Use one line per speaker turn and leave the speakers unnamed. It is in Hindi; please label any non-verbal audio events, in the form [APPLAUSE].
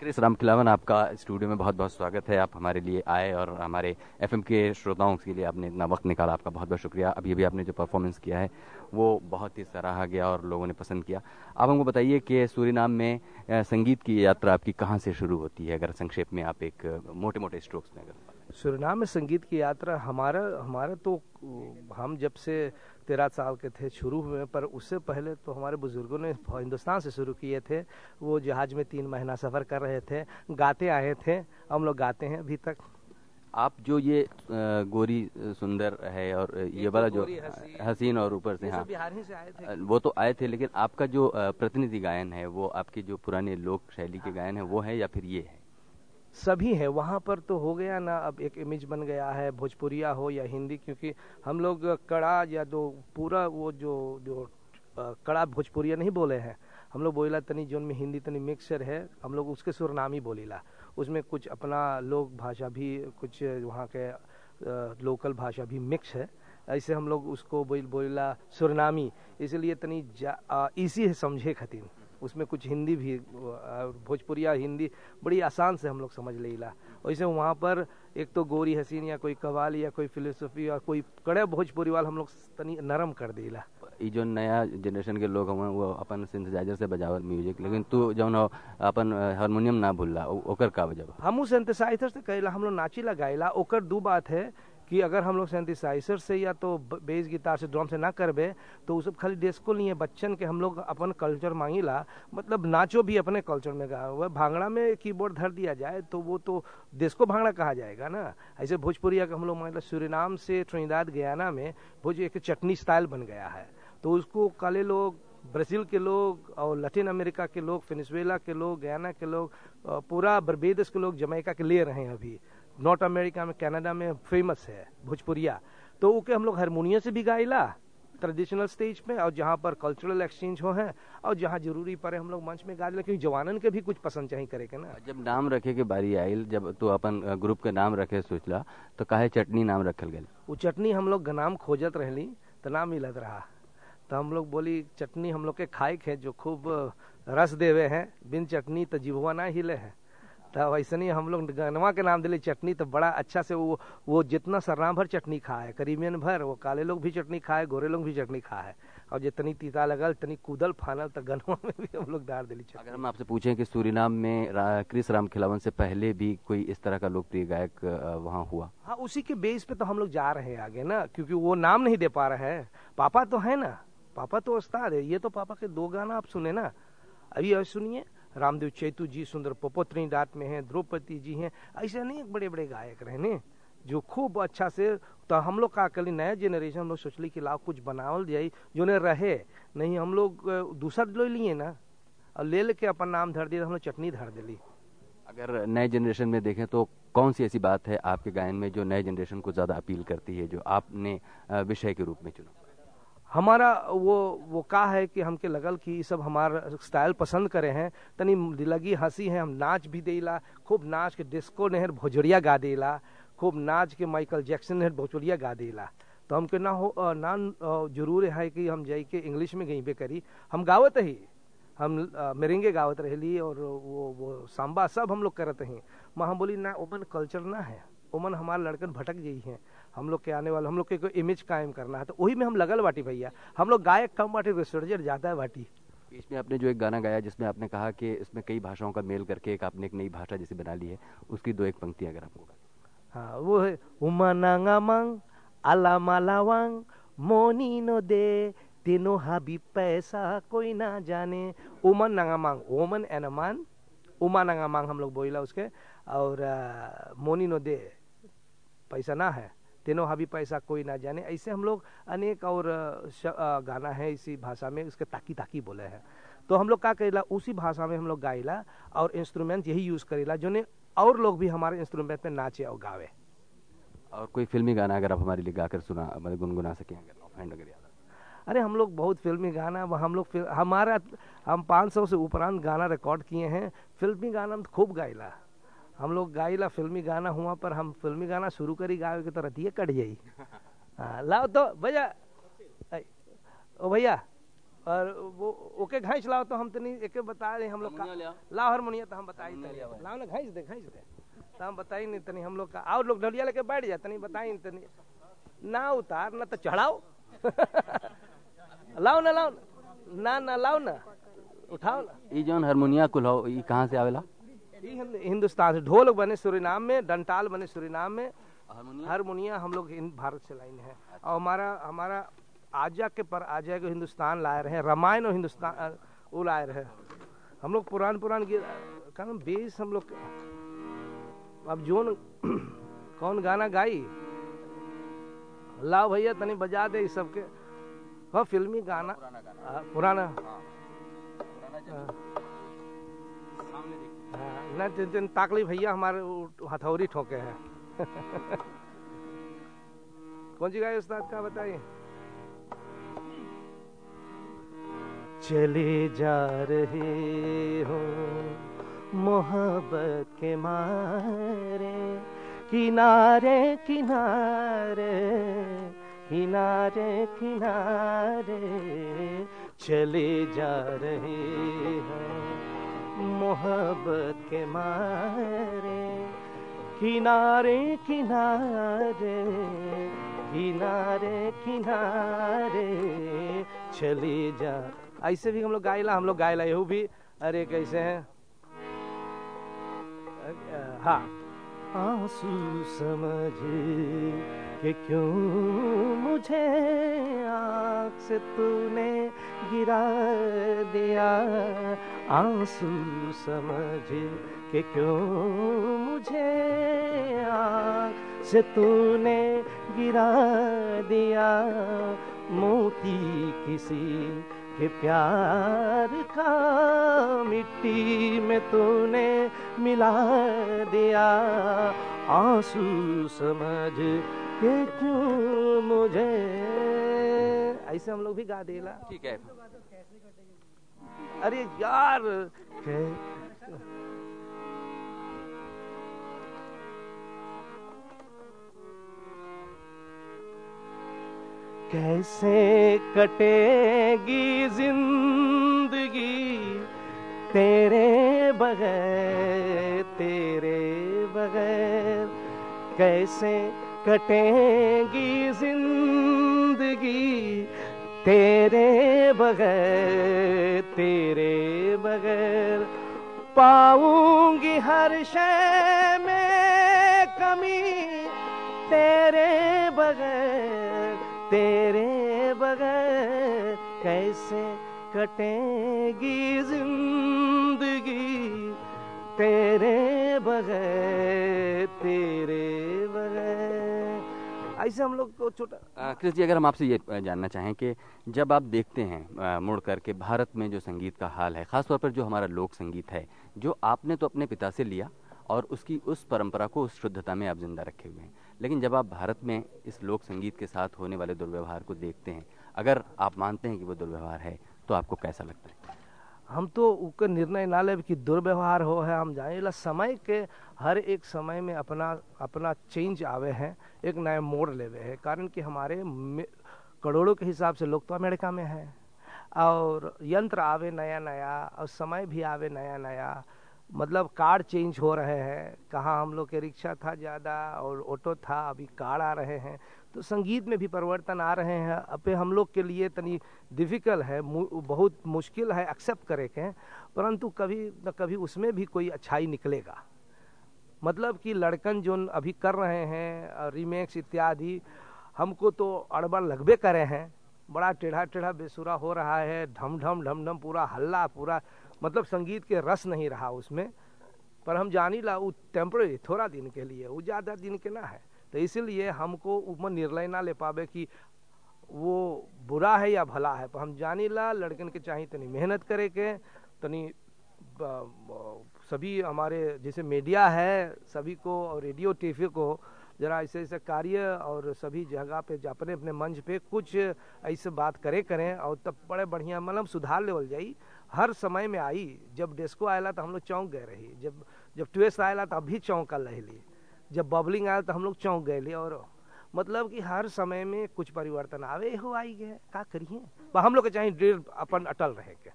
क्रिस राम खिलावन आपका स्टूडियो में बहुत बहुत स्वागत है। आप हमारे लिए आए और हमारे एफएम के श्रोताओं के लिए आपने इतना वक्त निकाला। आपका बहुत बहुत शुक्रिया। अभी अभी आपने जो परफॉर्मेंस किया है, वो बहुत ही सराहा गया और लोगों ने पसंद किया। आप हमको बताइए कि सूरीनाम में संगीत की यात्रा आपकी कहाँ से शुरू होती है? अगर संक्षेप में आप एक मोटे मोटे स्ट्रोक्स में अगर
सूरीनाम में संगीत की यात्रा हमारा हमारा तो हम जब से तेरह साल के थे शुरू हुए पर उससे पहले तो हमारे बुज़ुर्गों ने हिंदुस्तान से शुरू किए थे। वो जहाज़ में तीन महीना सफ़र कर रहे थे गाते आए थे हम लोग गाते हैं अभी तक।
आप जो ये गोरी सुंदर है और ये वाला जो हसीन। और ऊपर से हाँ।
बिहार ही से आए थे।
वो तो आए थे लेकिन आपका जो प्रतिनिधि गायन है वो आपकी जो पुराने लोक शैली के गायन है वो है या फिर ये है?
सभी है। वहाँ पर तो हो गया ना, अब एक इमेज बन गया है, भोजपुरिया हो या हिंदी, क्योंकि हम लोग कड़ा या जो पूरा वो जो जो कड़ा भोजपुरिया नहीं बोले हैं। हम लोग बोला तनी जोन में हिंदी तनी मिक्सर है, हम लोग उसके सुरनाम बोलीला। उसमें कुछ अपना लोक भाषा भी, कुछ वहाँ के लोकल भाषा भी मिक्स है। ऐसे हम लोग उसको बोल बोला सुरनामी। इसलिए तनी इसी है समझे खतीन उसमें कुछ हिंदी भी भोजपुरिया हिंदी बड़ी आसान से हम लोग समझ ला वैसे वहाँ पर एक तो गोरी हसीन या कोई कवाल या कोई फिलोसफी या कोई कड़े भोजपुरी वाल हम लोग तनी नरम कर देला।
ये जो नया जनरेशन के लोग हुए वो अपन सिंथेसाइजर से बजावत म्यूज़िक लेकिन तू जो अपन हारमोनियम ना भूलला ओकर का वजह
हम सिंथेसाइजर से कहला हम लोग नाची लगाइला ओकर दो बात है कि अगर हम लोग सेंथिसाइजर से या तो बेस गिटार से ड्रम से ना करबे तो वो सब खाली डेस्को नहीं है। बच्चन के हम लोग अपन कल्चर मांगीला। मतलब नाचो भी अपने कल्चर में गा हुआ भांगड़ा में कीबोर्ड धर दिया जाए तो वो तो डेस्को भांगड़ा कहा जाएगा ना। ऐसे भोजपुरिया का हम लोग मतलब सूरीनाम से ट्रिनिदाद गयाना में भोज एक चटनी स्टाइल बन गया है। तो उसको काले लोग, ब्राज़ील के लोग और लैटिन अमेरिका के लोग फिनिसवेला के लोग, गयाना के लोग पूरा बर्बेदस के लोग जमैका के ले रहे हैं अभी। नॉर्थ अमेरिका में कनाडा में फ़ेमस है भोजपुरिया। तो ओके हम लोग हारमोनियम से भी गाइला ट्रेडिशनल स्टेज पे और जहाँ पर कल्चरल एक्सचेंज हो है और जहाँ ज़रूरी पड़े हम लोग मंच में गा क्योंकि जवानन के भी कुछ पसंद चाहिए करे के ना।
जब नाम रखे के बारी आई जब तो अपन ग्रुप के नाम रखे सोचला तो काहे चटनी नाम रखल गया
वो चटनी हम लोग नाम खोजत रहली तो नाम मिलत रहा। तो हम लोग बोली चटनी हम लोग के खाइक है जो खूब रस देवे हैं बिन चटनी तो जिभुआ ना हिले है। तो वैसे नहीं हम लोग गनवा के नाम दिले चटनी तो बड़ा अच्छा से वो वो जितना सरना भर चटनी खा है करीबियन भर वो काले लोग भी चटनी खाए गोरे लोग भी चटनी खा है और जितनी तीता लगल तनी कूदल फानल तो गनवा में भी हम लोग डाल दिली
अगर हम आपसे पूछें कि सूरीनाम में क्रिस राम खिलावन से पहले भी कोई इस तरह का लोकप्रिय गायक वहाँ हुआ?
हाँ उसी के बेस पे तो हम लोग जा रहे हैं आगे ना क्योंकि वो नाम नहीं दे पा रहे हैं। पापा तो है ना पापा तो उस्ताद है ये तो पापा के दो गाना आप सुने ना अभी और सुनिए। रामदेव चैतु जी, सुंदर पोपोत्री डाट में हैं, द्रौपदी जी हैं, ऐसे नहीं बड़े बड़े गायक रहे ने जो खूब अच्छा से तो हम लोग का कल नया जनरेशन हम लोग सोचली कि लाओ कुछ बनावल जाए जो ने रहे, नहीं हम लोग दूसरा ले लिए ना, और ले लेके अपन नाम धर दिया हम लोग चटनी धर दिली।
अगर नए जनरेशन में देखें तो कौन सी ऐसी बात है आपके गायन में, जो नए जनरेशन को ज़्यादा अपील करती है, जो आपने विषय के रूप में चुना?
हमारा वो वो का है कि हमके लगल कि सब हमारा स्टाइल पसंद करे हैं, तनी लगी हँसी है, हम नाच भी देला खूब नाच के डिस्को नेहर भोजड़िया गा देला खूब नाच के माइकल जैक्सन नेहर भोजड़िया गा देला तो हमके ना हो ना ज़रूर है कि हम जाई के इंग्लिश में गई पे करी। हम गावत ही हम मेरेंगे गावत रहली और वो वो सांबा सब हम लोग करते हैं माँ बोली, ना, ओमन कल्चर ना है, ओमन हमारे लड़कन भटक गई हैं। हम लोग के आने वाले हम लोग के इमेज कायम करना है तो वही में हम लगल बाटी भैया। हम लोग गायक कम बाटी रिसर्जर ज़्यादा है बाटी
इसमें आपने जो एक गाना गाया जिसमें आपने कहा कि इसमें कई भाषाओं का मेल करके एक आपने एक नई भाषा जैसे बना ली है उसकी दो एक पंक्ति अगर आपको
हाँ वो है उमानांगामंग अलामालावांग मोनी नो दे तीनों हाबी पैसा कोई ना जाने। उमन नंगामांग ओमन एनमान उमा नांगा मांग हम लोग बोला उसके और मोनी नो दे पैसा ना है। तीनों हाबी पैसा कोई ना जाने। ऐसे हम लोग अनेक और गाना है इसी भाषा में उसके ताकी ताकी बोले हैं। तो हम लोग क्या करेला उसी भाषा में हम लोग गाइला और इंस्ट्रूमेंट यही यूज़ करेला जो ने और लोग भी हमारे इंस्ट्रूमेंट में नाचे और गावे।
और कोई फिल्मी गाना अगर आप हमारे लिए गाकर सुना मतलब गुनगुना सके अगर
अरे हम लोग बहुत फिल्मी गाना हम लोग हमारा हम 500 से उपरांत गाना रिकॉर्ड किए हैं। फिल्मी गाना हम खूब गाइला हम लोग गाइला फिल्मी गाना हुआ पर हम फिल्मी गाना शुरू करी गावे के तो रतिये कट जाई। [LAUGHS] हाँ लाओ तो भैया। ओ भैया और वो ओके घाइस लाओ तो हम तनी एके बता रहे हम लोग का। लाओ हारमोनिया तो हम बताई
हारमोनिया ले
तनी लाओ ना घाइस दे घाइस दे। तो हम बताई नहीं तनी हम लोग का आओ लोग ढलिया लेके बैठ जा तनी बताई नहीं तनी। ना उतार ना तो चढ़ाओ। [LAUGHS] लाओ ना लाओ ना। ना लाओ ना। उठाओ ना।
ई जौन हारमोनिया कुल हो ई कहाँ से आवेला?
ये हिंदुस्तान से। ढोल बने सुरीनाम में डंटाल बने सुरीनाम में।
हारमोनिया
हम लोग भारत से लाइन है। और हमारा हमारा आजा के पर आजा के हिंदुस्तान लाए रहे रामायण और हिंदुस्तान वो लाए रहे हम लोग पुरान पुरान गे- का बेस हम लोग अब जोन [CLEARS THROAT] कौन गाना गाई? लाओ भैया तनी बजा दे इस सबके हाँ फिल्मी गाना
पुराना गाना।
अ, पुराना।
पुराना
हाँ।
सामने देखिए
हाँ, न जिन जिन ताकली भैया हमारे वो हथौड़ी ठोके हैं। कौन सी गाय उस्ताद का बताइए। चली जा रही हो मोहब्बत के मारे किनारे किनारे किनारे किनारे। चली जा रही हैं। मोहब्बत के मारे, किनारे किनारे किनारे किनारे चली जा। ऐसे भी हम लोग गायला, हम लोग गायला यू भी, अरे कैसे हैं? हाँ। आँसू समझ के क्यों मुझे आँख से तूने गिरा दिया? आँसू समझ के क्यों मुझे आँख से तूने गिरा दिया? मोती किसी के प्यार का मिट्टी में तूने मिला दिया। आँसू समझ के क्यों मुझे? ऐसे हम लोग भी गा देला।
ठीक है।
अरे यार कैसे कटेगी ज़िंदगी तेरे बगैर तेरे बगैर? कैसे कटेगी ज़िंदगी तेरे बगैर तेरे बगैर? पाऊँगी हर शय में कमी तेरे बगैर। तेरे बगैर कैसे कटेगी ज़िंदगी? तेरे बगैर तेरे बगैर। ऐसे हम लोग को छोटा
कृष्ण जी, अगर हम आपसे ये जानना चाहें कि जब आप देखते हैं मुड़ करके भारत में जो संगीत का हाल है, खासतौर पर जो हमारा लोक संगीत है, जो आपने तो अपने पिता से लिया और उसकी उस परंपरा को उस शुद्धता में आप ज़िंदा रखे हुए हैं। लेकिन जब आप भारत में इस लोक संगीत के साथ होने वाले दुर्व्यवहार को देखते हैं, अगर आप मानते हैं कि वो दुर्व्यवहार है तो आपको कैसा लगता है?
हम तो उके निर्णय ना ले कि दुर्व्यवहार हो है, हम ला समय के हर एक समय में अपना अपना चेंज आवे हैं, एक नया मोड़ लेवे है। कारण कि हमारे करोड़ों के हिसाब से लोग तो अमेरिका में हैं। और यंत्र आवे नया नया और समय भी आवे नया नया मतलब कार चेंज हो रहे हैं। कहाँ हम लोग के रिक्शा था ज़्यादा और ऑटो था, अभी कार आ रहे हैं। तो संगीत में भी परिवर्तन आ रहे हैं। अब हम लोग के लिए तनी डिफ़िकल्ट है बहुत मुश्किल है एक्सेप्ट करे के, परंतु कभी न कभी उसमें भी कोई अच्छाई निकलेगा। मतलब कि लड़कन जो अभी कर रहे हैं रीमेक्स इत्यादि, हमको तो अड़बड़ लगबे करे हैं। बड़ा टेढ़ा टेढ़ा बेसुरा हो रहा है ढम ढम ढम ढम पूरा हल्ला, पूरा मतलब संगीत के रस नहीं रहा उसमें, पर हम जानी ला, वो टेम्प्रेरी थोड़ा दिन के लिए, वो ज़्यादा दिन के ना है। तो इसीलिए हमको ऊपर निर्णय ना ले पावे कि वो बुरा है या भला है, पर हम जानी ला, लड़कन के चाहिए तनी मेहनत करे के, तनी सभी हमारे, जैसे मीडिया है, सभी को, और रेडियो टीवी को जरा ऐसे ऐसे कार्य और सभी जगह पे अपने अपने मंच पे कुछ ऐसे बात करे, करें और तब बड़े बढ़िया मतलब सुधार लेवल जाई। हर समय में आई, जब डेस्को आयला तो हम लोग चौंक गए रही जब जब ट्वेस्ट आयला तो अभी चौंकल रही जब बबलिंग आया तो हम लोग चौंक गए और मतलब कि हर समय में कुछ परिवर्तन आवे, हो आई गए, का करिए? हम लोग के चाहिए अपन अटल रहे के।